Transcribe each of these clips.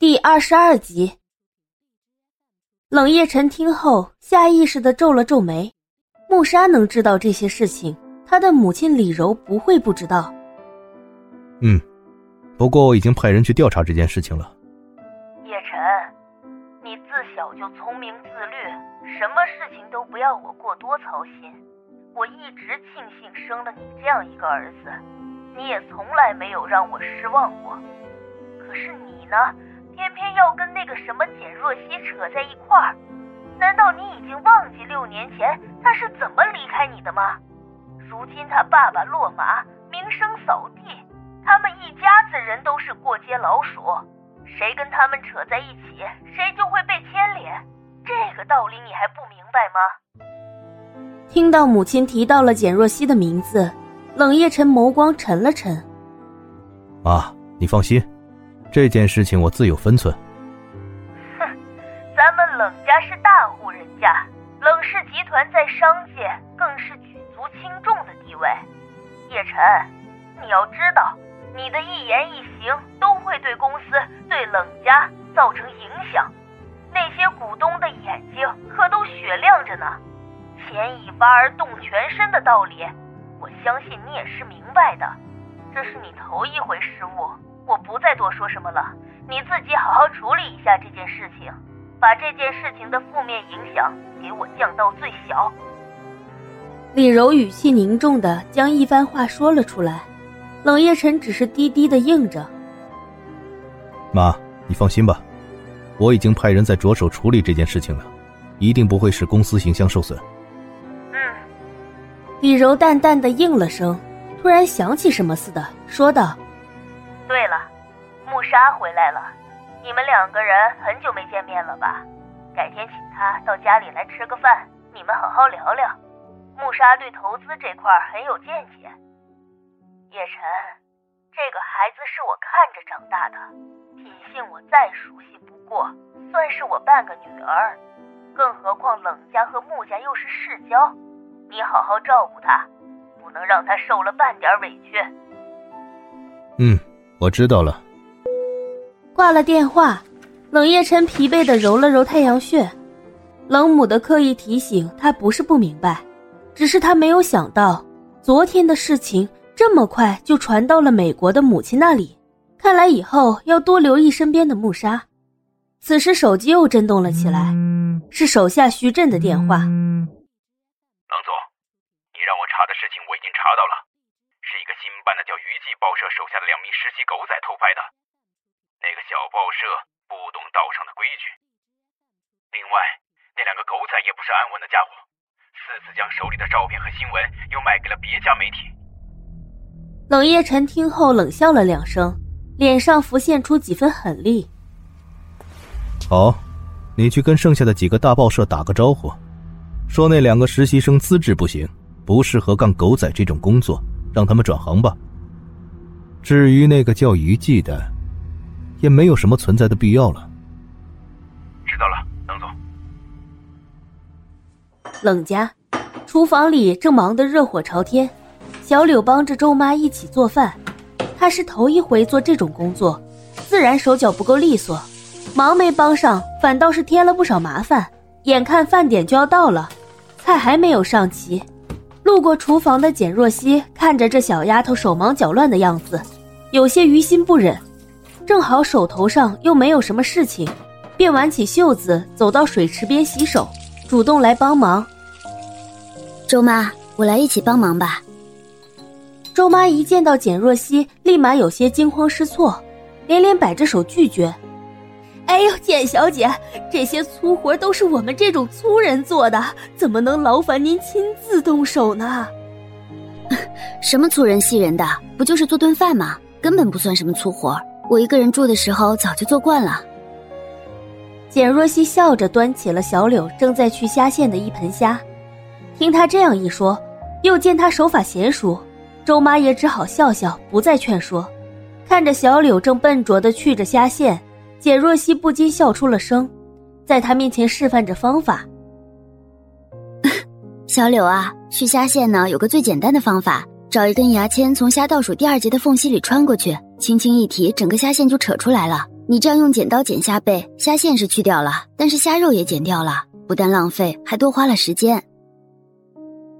第二十二集，冷夜晨听后下意识的皱了皱眉。穆莎能知道这些事情，他的母亲李柔不会不知道。嗯，不过我已经派人去调查这件事情了。叶晨，你自小就聪明自律，什么事情都不要我过多操心。我一直庆幸生了你这样一个儿子，你也从来没有让我失望过。可是你呢？偏偏要跟那个什么简若曦扯在一块儿，难道你已经忘记六年前他是怎么离开你的吗？如今他爸爸落马，名声扫地，他们一家子人都是过街老鼠，谁跟他们扯在一起，谁就会被牵连。这个道理你还不明白吗？听到母亲提到了简若曦的名字，冷夜晨眸光沉了沉。妈，你放心。这件事情我自有分寸。哼，咱们冷家是大户人家，冷氏集团在商界更是举足轻重的地位。叶晨，你要知道，你的一言一行都会对公司、对冷家造成影响。那些股东的眼睛可都雪亮着呢，牵一发而动全身的道理，我相信你也是明白的。这是你头一回失误。我不再多说什么了，你自己好好处理一下这件事情，把这件事情的负面影响给我降到最小。李柔语气凝重的将一番话说了出来，冷夜晨只是低低的应着。妈，你放心吧，我已经派人在着手处理这件事情了，一定不会使公司形象受损。嗯，李柔淡淡的应了声，突然想起什么似的，说道。对了，穆沙回来了，你们两个人很久没见面了吧？改天请他到家里来吃个饭，你们好好聊聊。穆沙对投资这块很有见解。叶晨，这个孩子是我看着长大的，品性我再熟悉不过，算是我半个女儿。更何况冷家和穆家又是世交，你好好照顾他，不能让他受了半点委屈。嗯。我知道了。挂了电话，冷夜晨疲惫的揉了揉太阳穴。冷母的刻意提醒，他不是不明白，只是他没有想到昨天的事情这么快就传到了美国的母亲那里。看来以后要多留意身边的穆沙。此时手机又震动了起来，是手下徐振的电话。冷总，你让我查的事情我已经查到了。是一个新办的叫娱记报社手下的两名实习狗仔偷拍的，那个小报社不懂道上的规矩。另外，那两个狗仔也不是安稳的家伙，私自将手里的照片和新闻又卖给了别家媒体。冷夜晨听后冷笑了两声，脸上浮现出几分狠厉。好，你去跟剩下的几个大报社打个招呼，说那两个实习生资质不行，不适合干狗仔这种工作。让他们转行吧。至于那个叫于记的，也没有什么存在的必要了。知道了，冷总。冷家厨房里正忙得热火朝天，小柳帮着周妈一起做饭。她是头一回做这种工作，自然手脚不够利索，忙没帮上，反倒是添了不少麻烦。眼看饭点就要到了，菜还没有上齐。路过厨房的简若曦看着这小丫头手忙脚乱的样子，有些于心不忍。正好手头上又没有什么事情，便挽起袖子走到水池边洗手，主动来帮忙。周妈，我来一起帮忙吧。周妈一见到简若曦，立马有些惊慌失措，连连摆着手拒绝。哎呦，简小姐，这些粗活都是我们这种粗人做的，怎么能劳烦您亲自动手呢？什么粗人细人的，不就是做顿饭吗？根本不算什么粗活。我一个人住的时候早就做惯了。简若曦笑着端起了小柳正在去虾线的一盆虾，听他这样一说，又见他手法娴熟，周妈也只好笑笑，不再劝说。看着小柳正笨拙的去着虾线。简若曦不禁笑出了声，在他面前示范着方法。小柳啊，去虾线呢，有个最简单的方法，找一根牙签，从虾倒数第二节的缝隙里穿过去，轻轻一提，整个虾线就扯出来了。你这样用剪刀剪虾背，虾线是去掉了，但是虾肉也剪掉了，不但浪费，还多花了时间。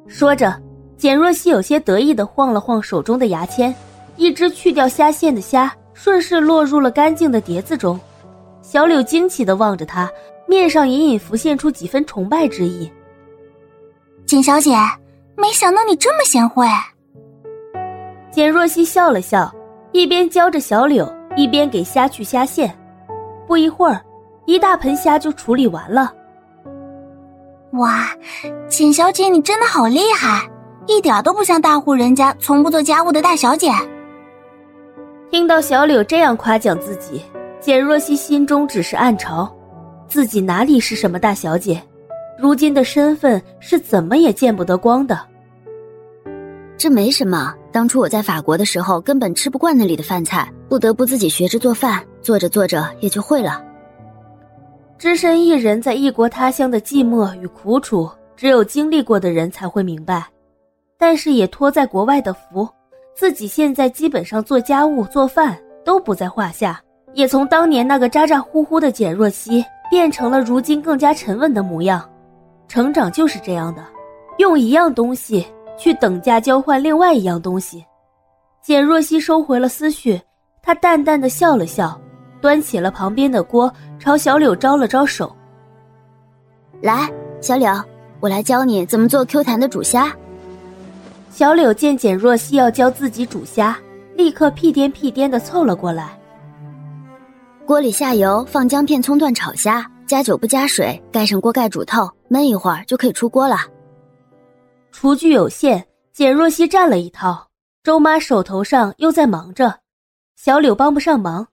说着，简若曦有些得意的晃了晃手中的牙签，一只去掉虾线的虾顺势落入了干净的碟子中。小柳惊奇的望着他，面上隐隐浮现出几分崇拜之意。简小姐，没想到你这么贤惠。简若曦笑了笑，一边教着小柳。一边给虾去虾线，不一会儿，一大盆虾就处理完了。哇，简小姐你真的好厉害，一点都不像大户人家从不做家务的大小姐。听到小柳这样夸奖自己，简若曦心中只是暗嘲：自己哪里是什么大小姐，如今的身份是怎么也见不得光的。这没什么。当初我在法国的时候，根本吃不惯那里的饭菜，不得不自己学着做饭，做着做着也就会了。只身一人在异国他乡的寂寞与苦楚，只有经历过的人才会明白。但是也托在国外的福，自己现在基本上做家务、做饭都不在话下，也从当年那个咋咋呼呼的简若曦，变成了如今更加沉稳的模样。成长就是这样的，用一样东西。去等价交换另外一样东西，简若曦收回了思绪，她淡淡的笑了笑，端起了旁边的锅，朝小柳招了招手：“来，小柳，我来教你怎么做 Q 弹的煮虾。”小柳见简若曦要教自己煮虾，立刻屁颠屁颠的凑了过来。锅里下油，放姜片、葱段炒虾，加酒不加水，盖上锅盖煮透，焖一会儿就可以出锅了。厨具有限，简若曦占了一套。周妈手头上又在忙着，小柳帮不上忙。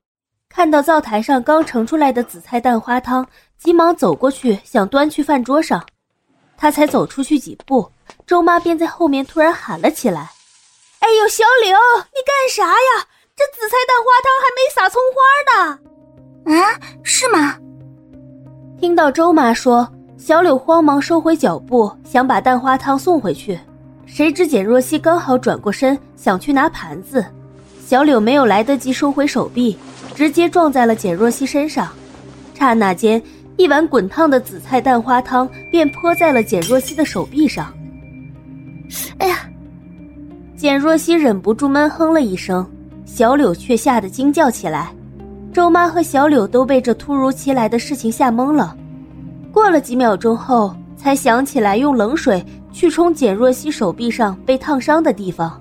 看到灶台上刚盛出来的紫菜蛋花汤，急忙走过去想端去饭桌上。他才走出去几步，周妈便在后面突然喊了起来：“哎呦，小柳，你干啥呀？这紫菜蛋花汤还到周妈说。小柳慌忙收回脚步，想把蛋花汤送回去，谁知简若曦刚好转过身想去拿盘子，小柳没有来得及收回手臂，直接撞在了简若曦身上，刹那间，一碗滚烫的紫菜蛋花汤便泼在了简若曦的手臂上。哎呀！简若曦忍不住闷哼了一声，小柳却吓得惊叫起来，周妈和小柳都被这突如其来的事情吓懵了。过了几秒钟后，才想起来用冷水去冲简若曦手臂上被烫伤的地方。